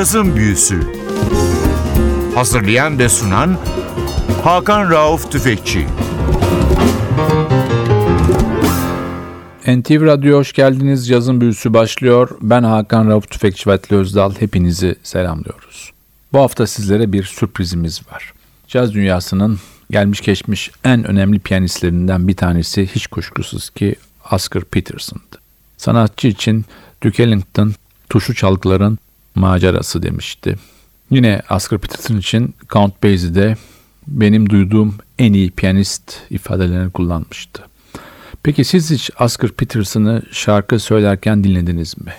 Cazın Büyüsü Hazırlayan ve sunan Hakan Rauf Tüfekçi NTV Radyo hoş geldiniz. Cazın Büyüsü başlıyor. Ben Hakan Rauf Tüfekçi Vatli Özdal. Hepinizi selamlıyoruz. Bu hafta sizlere bir sürprizimiz var. Caz dünyasının gelmiş geçmiş en önemli piyanistlerinden bir tanesi hiç kuşkusuz ki Oscar Peterson'dı. Sanatçı için Duke Ellington tuşu çalgıların macerası demişti. Yine Oscar Peterson için Count Basie'de benim duyduğum en iyi piyanist ifadelerini kullanmıştı. Peki siz hiç Oscar Peterson'ı şarkı söylerken dinlediniz mi?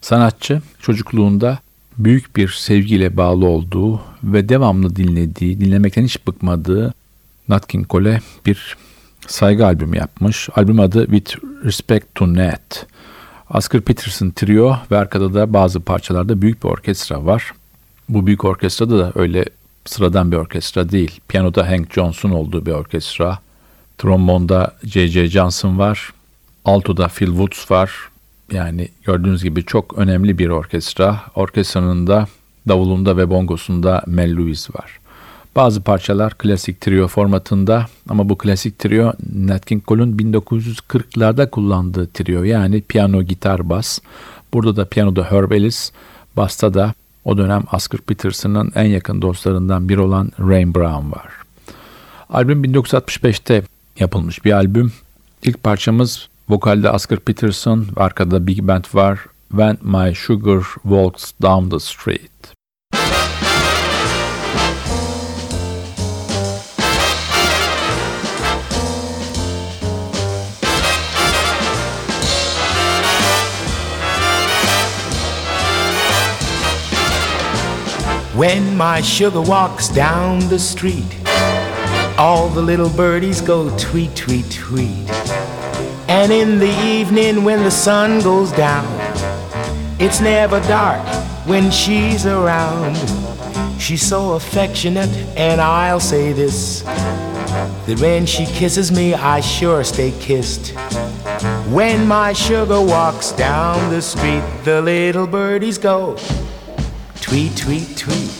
Sanatçı çocukluğunda büyük bir sevgiyle bağlı olduğu ve devamlı dinlediği, dinlemekten hiç bıkmadığı Nat King Cole bir saygı albümü yapmış. Albüm adı With Respect to Nat. Oscar Peterson trio ve arkada da bazı parçalarda büyük bir orkestra var. Bu büyük orkestrada da öyle sıradan bir orkestra değil. Piyanoda Hank Johnson olduğu bir orkestra. Trombonda J.J. Johnson var. Alto'da Phil Woods var. Yani gördüğünüz gibi çok önemli bir orkestra. Orkestranın da davulunda ve bongosunda Mel Lewis var. Bazı parçalar klasik trio formatında ama bu klasik trio Nat King Cole'un 1940'larda kullandığı trio yani piyano, gitar, bas. Burada da piyanoda Herb Ellis, basta da o dönem Oscar Peterson'ın en yakın dostlarından biri olan Rain Brown var. Albüm 1965'te yapılmış bir albüm. İlk parçamız vokalde Oscar Peterson, arkada Big Band var. When My Sugar Walks Down the Street. When my sugar walks down the street, all the little birdies go tweet, tweet, tweet. And in the evening when the sun goes down, it's never dark when she's around. She's so affectionate, and I'll say this that when she kisses me, I sure stay kissed. When my sugar walks down the street, the little birdies go tweet, tweet, tweet.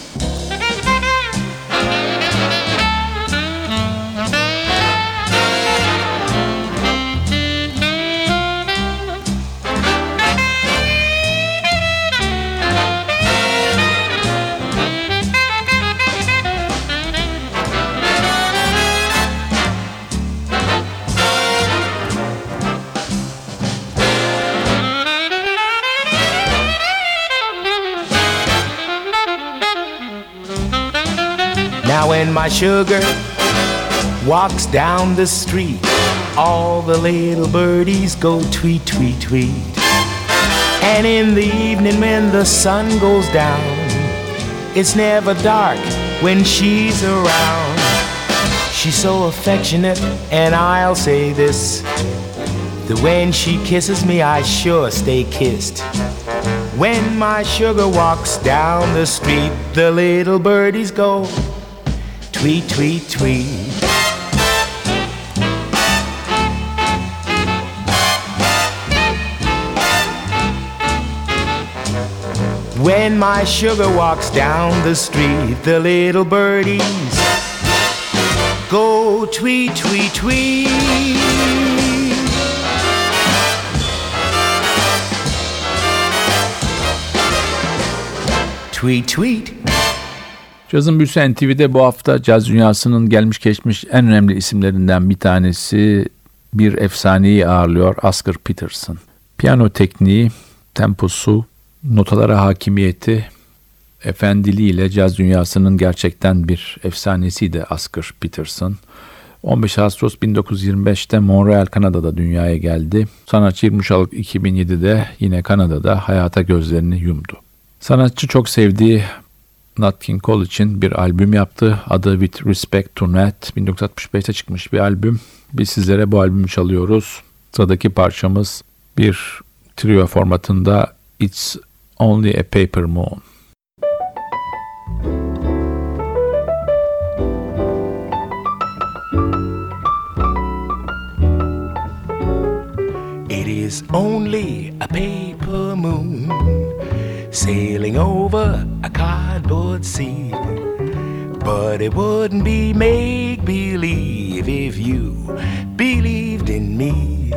When my sugar walks down the street, all the little birdies go tweet, tweet, tweet. And in the evening when the sun goes down, it's never dark when she's around. She's so affectionate, and I'll say this that when she kisses me, I sure stay kissed. When my sugar walks down the street, the little birdies go tweet, tweet, tweet. When my sugar walks down the street, the little birdies go tweet, tweet, tweet. Tweet, tweet. Cazın Büyüsü NTV'de bu hafta caz dünyasının gelmiş geçmiş en önemli isimlerinden bir tanesi bir efsaneyi ağırlıyor Oscar Peterson. Piyano tekniği, temposu, notalara hakimiyeti, efendiliğiyle caz dünyasının gerçekten bir efsanesiydi Oscar Peterson. 15 Ağustos 1925'te Montreal, Kanada'da dünyaya geldi. Sanatçı 23 Aralık 2007'de yine Kanada'da hayata gözlerini yumdu. Sanatçı çok sevdiği Nat King Cole için bir albüm yaptı. Adı With Respect to Nat. 1965'te çıkmış bir albüm. Biz sizlere bu albümü çalıyoruz. Sıradaki parçamız bir trio formatında It's Only a Paper Moon. It is only a paper moon sailing over a cardboard sea. But it wouldn't be make believe if you believed in me.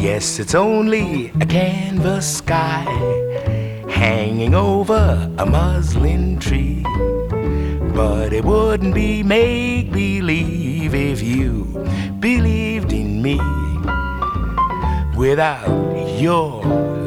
Yes, it's only a canvas sky hanging over a muslin tree. But it wouldn't be make believe if you believed in me. Without your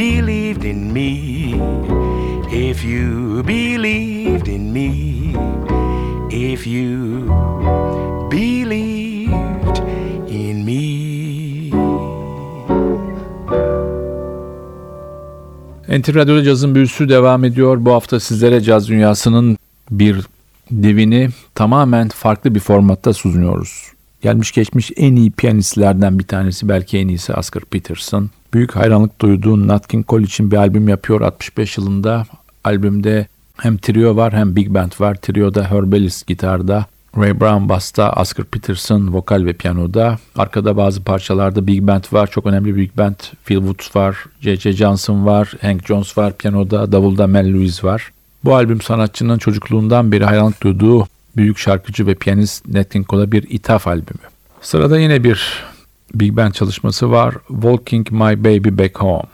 believed in me. If you believed in me. If you believed in me. NTV Radyo'da cazın büyüsü devam ediyor. Bu hafta sizlere caz dünyasının bir divini tamamen farklı bir formatta sunuyoruz. Gelmiş geçmiş en iyi piyanistlerden bir tanesi belki en iyisi Oscar Peterson. Büyük hayranlık duyduğu Nat King Cole için bir albüm yapıyor 65 yılında. Albümde hem trio var hem big band var. Trio'da Herb Ellis gitarda, Ray Brown basta, Oscar Peterson vokal ve piyanoda. Arkada bazı parçalarda big band var. Çok önemli big band. Phil Woods var, J.J. Johnson var, Hank Jones var piyanoda, davulda Mel Lewis var. Bu albüm sanatçının çocukluğundan beri hayranlık duyduğu büyük şarkıcı ve piyanist Nat King Cole'a bir ithaf albümü. Sırada yine bir big band çalışması var. Walking My Baby Back Home.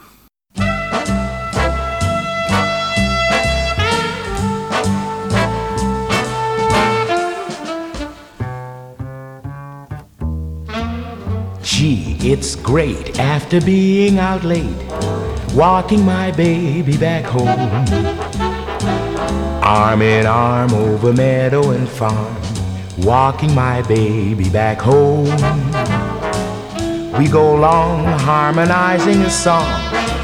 Gee, it's great after being out late, walking my baby back home. Arm in arm over meadow and farm, walking my baby back home. We go along harmonizing a song,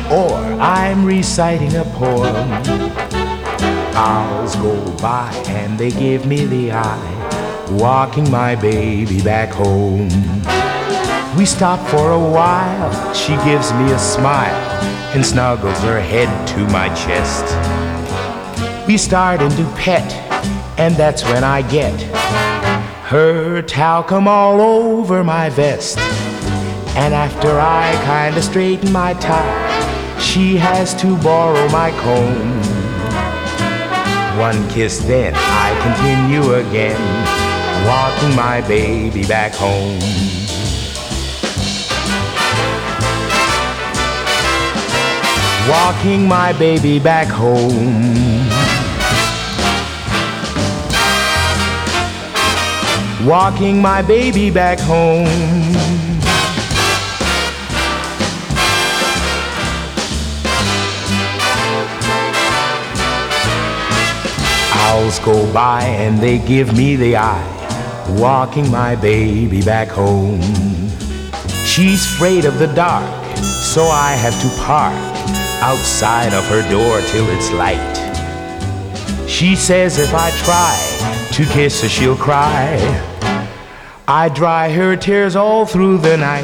or I'm reciting a poem. Hours go by and they give me the eye, walking my baby back home. We stop for a while, she gives me a smile and snuggles her head to my chest. We start into pet, and that's when I get her talcum all over my vest. And after I kinda straighten my tie, she has to borrow my comb. One kiss, then I continue again, walking my baby back home. Walking my baby back home. Walking my baby back home. Owls go by and they give me the eye, walking my baby back home. She's afraid of the dark, so I have to park outside of her door till it's light. She says if I try to kiss her, she'll cry. I dry her tears all through the night.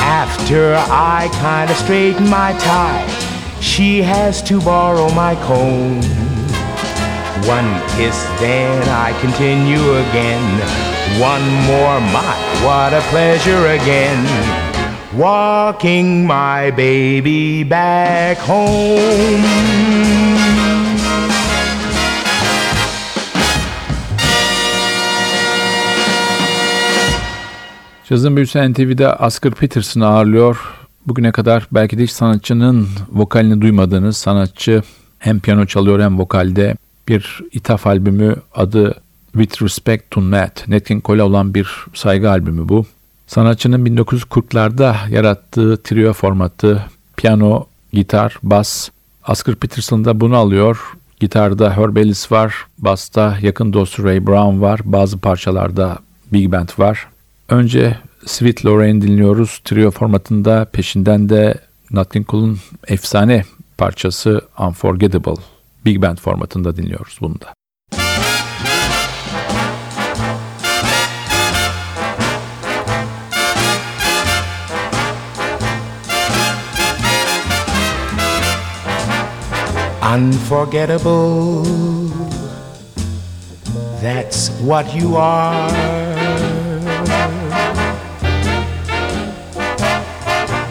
After I kinda straighten my tie, she has to borrow my comb. One kiss, then I continue again. One more, my, what a pleasure again. Walking my baby back home. Cazın büyüsü NTV'de Oscar Peterson'ı ağırlıyor. Bugüne kadar belki de hiç sanatçının vokalini duymadığınız sanatçı hem piyano çalıyor hem vokalde bir ithaf albümü adı With Respect to Nat. Nat Cole'a olan bir saygı albümü bu. Sanatçının 1940'larda yarattığı trio formatı piyano, gitar, bas. Oscar Peterson da bunu alıyor. Gitarda Herb Ellis var, basta yakın dostu Ray Brown var, bazı parçalarda Big Band var. Önce Sweet Lorraine dinliyoruz trio formatında peşinden de Nat King Cole'un efsane parçası Unforgettable Big Band formatında dinliyoruz bunu da. Unforgettable, that's what you are.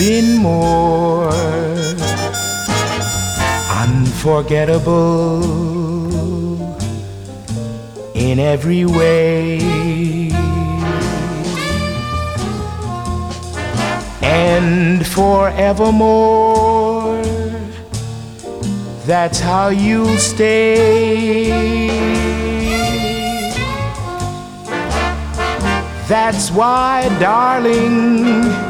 been more unforgettable in every way and forevermore that's how you'll stay. That's why, darling,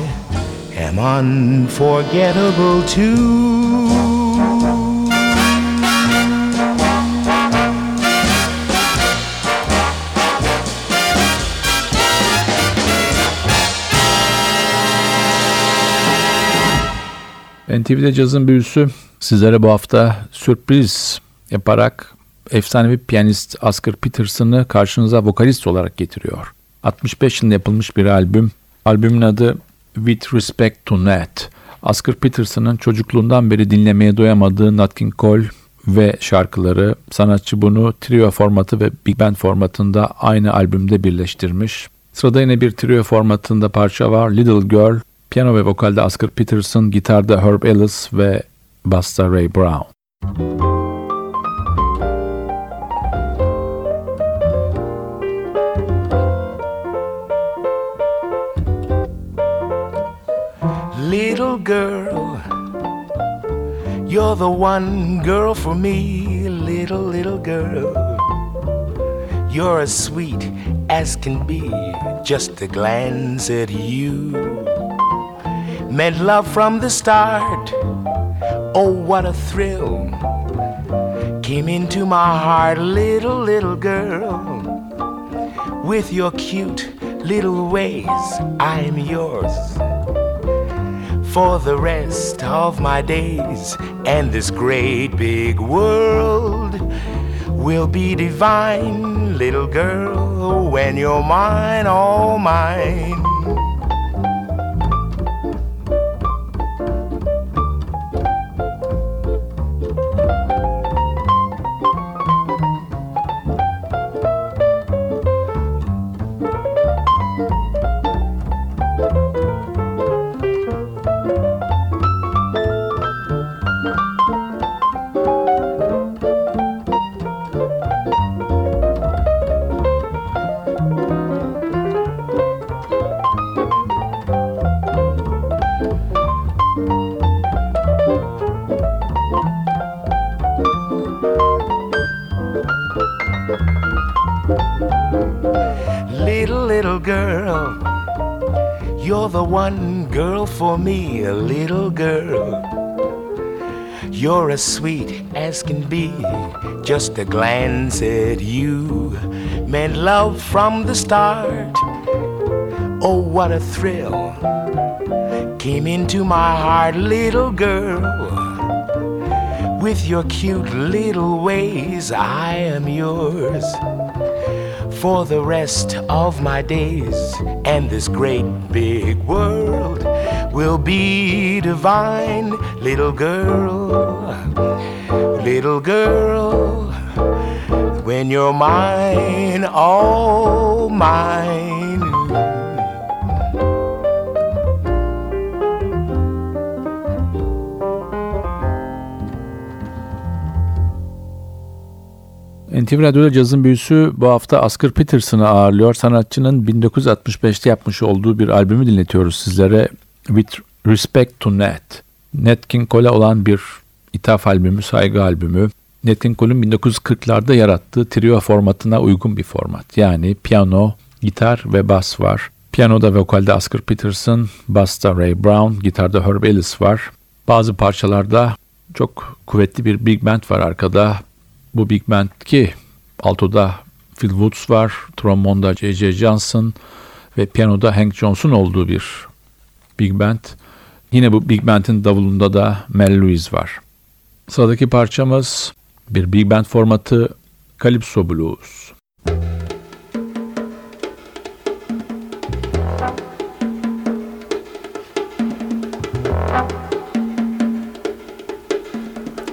am unforgettable too. NTV'de cazın büyüsü sizlere bu hafta sürpriz yaparak efsanevi piyanist Oscar Peterson'ı karşınıza vokalist olarak getiriyor. 65 yılında yapılmış bir albüm. Albümün adı With Respect to Nat. Oscar Peterson'ın çocukluğundan beri dinlemeye doyamadığı Nat King Cole ve şarkıları sanatçı bunu trio formatı ve big band formatında aynı albümde birleştirmiş. Sırada yine bir trio formatında parça var Little Girl, piyano ve vokalde Oscar Peterson, gitarda Herb Ellis ve basta Ray Brown. Little girl, you're the one girl for me, little, little girl. You're as sweet as can be, just a glance at you. Meant love from the start, oh, what a thrill. Came into my heart, little, little girl. With your cute little ways, I'm yours for the rest of my days. And this great big world will be divine, little girl, when you're mine, all mine. You're the one girl for me, a little girl. You're as sweet as can be, just a glance at you meant love from the start. Oh, what a thrill came into my heart, little girl. With your cute little ways, I am yours for the rest of my days. And this great big world will be divine, little girl, little girl. When you're mine, all mine. NTV Radyo'da cazın büyüsü bu hafta Oscar Peterson'ı ağırlıyor. Sanatçının 1965'te yapmış olduğu bir albümü dinletiyoruz sizlere. With Respect to Nat. Nat King Cole'e olan bir ithaf albümü, saygı albümü. Nat King Cole'un 1940'larda yarattığı trio formatına uygun bir format. Yani piyano, gitar ve bas var. Piyanoda ve vokalde Oscar Peterson, basta Ray Brown, gitarda Herb Ellis var. Bazı parçalarda çok kuvvetli bir big band var arkada. Bu big band ki altoda Phil Woods var, trombonda J.J. Johnson ve piyanoda Hank Johnson olduğu bir big band. Yine bu big band'in davulunda da Mel Lewis var. Sıradaki parçamız bir big band formatı Calypso Blues.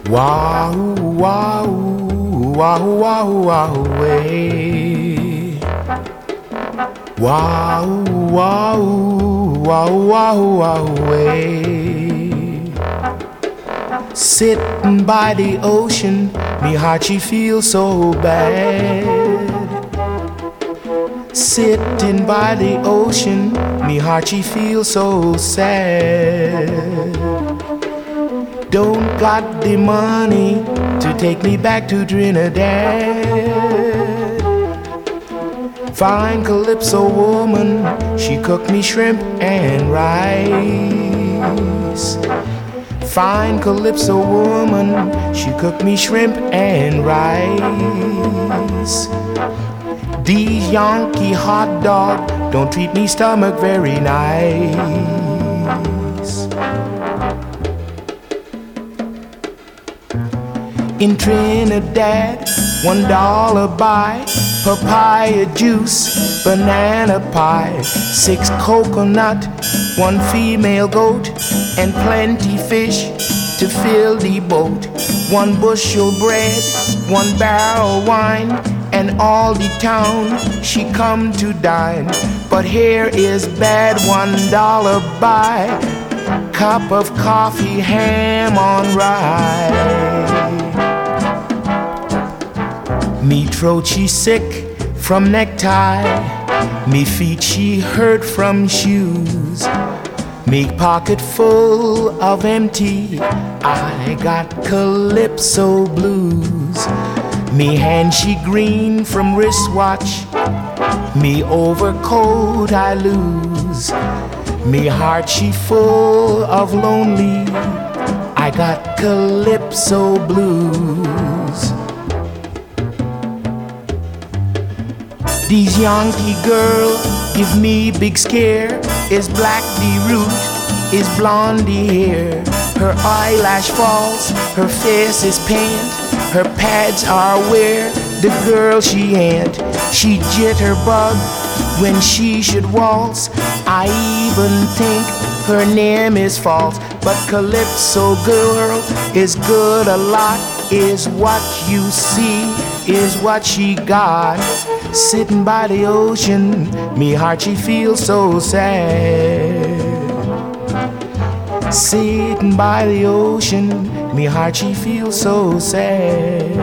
Wahoo, wahoo, wahoo, wahoo, wahoo, way. Eh. Wahoo, wahoo, wahoo, wahoo, wahoo, way. Eh. Sitting by the ocean, me heart she feels so bad. Sitting by the ocean, me heart she feels so sad. Don't got the money to take me back to Trinidad. Fine calypso woman, she cooked me shrimp and rice. Fine calypso woman, she cooked me shrimp and rice. These Yankee hot dog don't treat me stomach very nice. In Trinidad, one dollar buy papaya juice, banana pie, six coconut, one female goat, and plenty fish to fill the boat. One bushel bread, one barrel wine, and all the town she come to dine. But here is bad one dollar buy, cup of coffee, ham on rye. Me throat she sick from necktie. Me feet she hurt from shoes. Me pocket full of empty. I got calypso blues. Me hand she green from wristwatch. Me overcoat I lose. Me heart she full of lonely. I got calypso blues. These Yankee girl give me big scare. Is black the root is blondie hair. Her eyelash falls, her face is paint, her pads are where the girl she ain't. She jitterbug when she should waltz. I even think her name is false, but Calypso girl is good a lot. Is what you see, is what she got. Sitting by the ocean, me heart she feels so sad. Sitting by the ocean, me heart she feels so sad.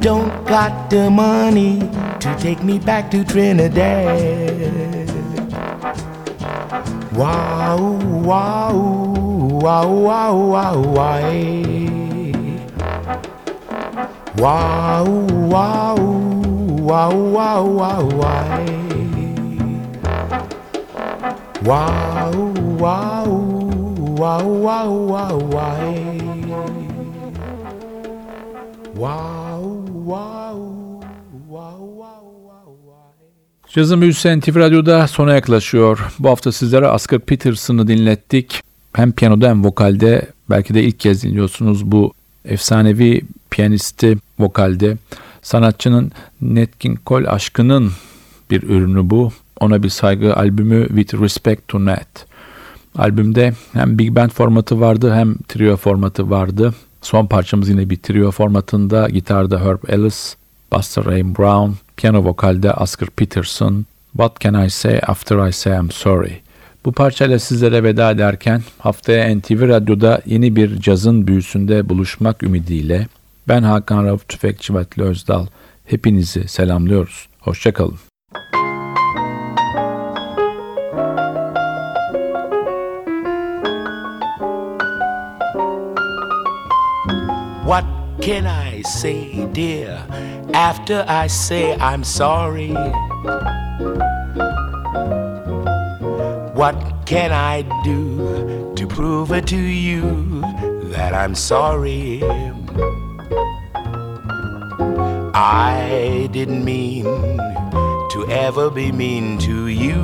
Don't got the money to take me back to Trinidad. Wow, wow, wow, wow, wow, wow. Wow, wow, wow, wow, wow, wow. Wow, wow, wow, wow, wow, wow. Wow, wow, wow, wow, wow. Cazın Büyüsü NTV Radyo'da sona yaklaşıyor. Bu hafta sizlere Oscar Peterson'ı dinlettik. Hem piyanoda hem vokalde belki de ilk kez dinliyorsunuz bu efsanevi piyanisti vokalde. Sanatçının Nat King Cole aşkının bir ürünü bu. Ona bir saygı albümü With Respect to Nat. Albümde hem big band formatı vardı hem trio formatı vardı. Son parçamız yine bir trio formatında. Gitarda Herb Ellis, Buster Ray Brown, piyano vokalde Oscar Peterson. What Can I Say After I Say I'm Sorry. Bu parçayla sizlere veda ederken haftaya NTV Radyo'da yeni bir cazın büyüsünde buluşmak ümidiyle ben Hakan Rauf Tüfekçi Vatli Özdal hepinizi selamlıyoruz. Hoşçakalın. What can I say, dear, after I say I'm sorry? What can I do to prove it to you that I'm sorry? I didn't mean to ever be mean to you.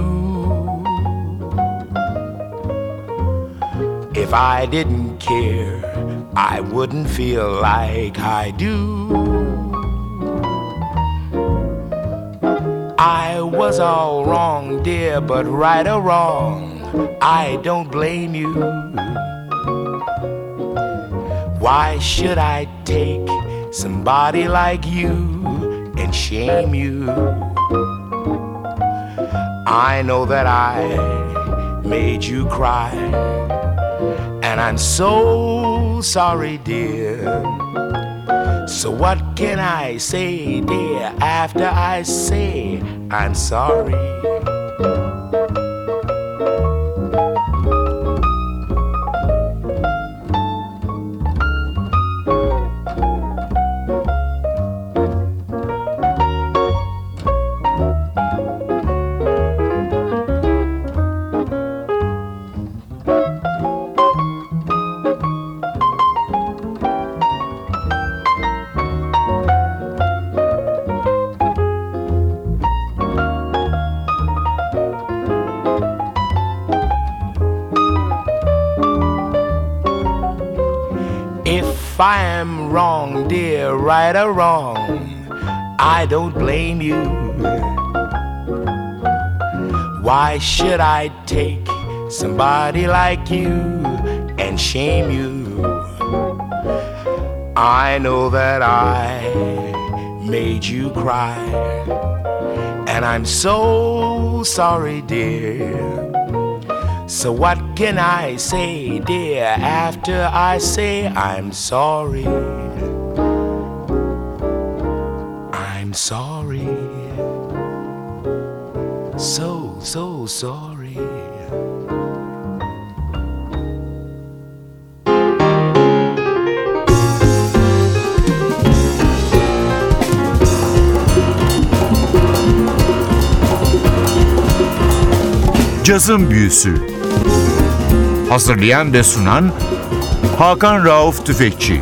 If I didn't care, I wouldn't feel like I do. I was all wrong, dear, but right or wrong, I don't blame you. Why should I take somebody like you and shame you? I know that I made you cry, and I'm so sorry, dear. So, what can I say, dear, after I say I'm sorry? Or wrong, I don't blame you. Why should I take somebody like you and shame you? I know that I made you cry, and I'm so sorry, dear. So what can I say, dear, after I say I'm sorry? I'm sorry. So, so sorry. Cazın Büyüsü Hazırlayan ve sunan Hakan Rauf Tüfekçi